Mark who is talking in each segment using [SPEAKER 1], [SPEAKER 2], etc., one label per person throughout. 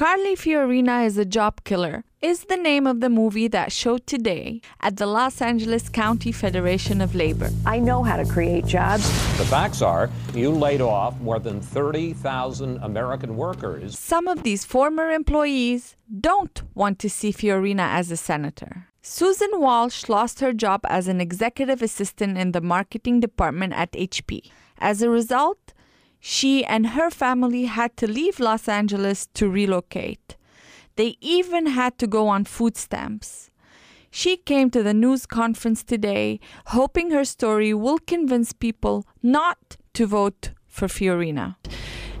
[SPEAKER 1] Carly Fiorina is a job killer is the name of the movie that showed today at the Los Angeles County Federation of Labor.
[SPEAKER 2] I know how to create jobs.
[SPEAKER 3] The facts are you laid off more than 30,000 American workers.
[SPEAKER 1] Some of these former employees don't want to see Fiorina as a senator. Susan Walsh lost her job as an executive assistant in the marketing department at HP. As a result, she and her family had to leave Los Angeles to relocate. They even had to go on food stamps. She came to the news conference today hoping her story will convince people not to vote for Fiorina.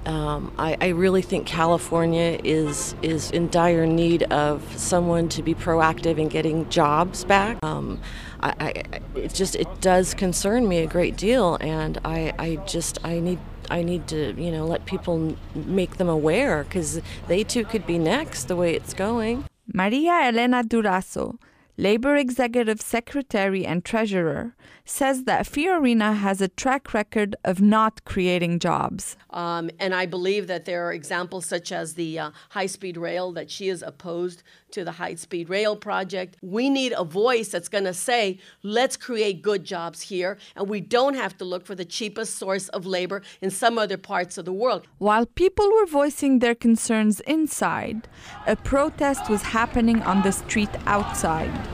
[SPEAKER 4] Um, I, I, really think California is is in dire need of someone to be proactive in getting jobs back. Um, I, I, it just it does concern me a great deal, and I, I just I need I need to, you know, let people make them aware because they too could be next the way it's going.
[SPEAKER 1] Maria Elena Durazo, Labor Executive Secretary and Treasurer, says that Fiorina has a track record of not creating jobs.
[SPEAKER 5] Um, and I believe that there are examples such as the uh, high speed rail, that she is opposed to the high speed rail project. We need a voice that's going to say, let's create good jobs here, and we don't have to look for the cheapest source of labor in some other parts of the world.
[SPEAKER 1] While people were voicing their concerns inside, a protest was happening on the street outside.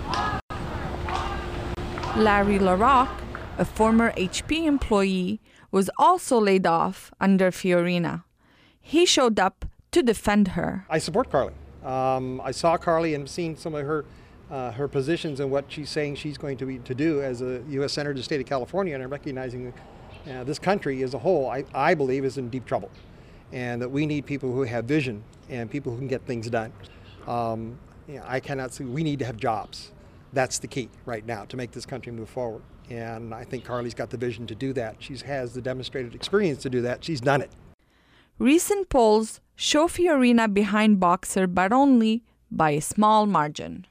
[SPEAKER 1] Larry LaRock, a former HP employee, was also laid off under Fiorina. He showed up to defend her.
[SPEAKER 6] I support Carly. Um, I saw Carly and seen some of her uh, her positions and what she's saying she's going to be to do as a U.S. senator to the state of California, and I'm recognizing uh, this country as a whole. I, I believe is in deep trouble, and that we need people who have vision and people who can get things done. Um, you know, I cannot see. We need to have jobs. That's the key right now to make this country move forward. And I think Carly's got the vision to do that. She has the demonstrated experience to do that. She's done it.
[SPEAKER 1] Recent polls show Fiorina behind Boxer, but only by a small margin.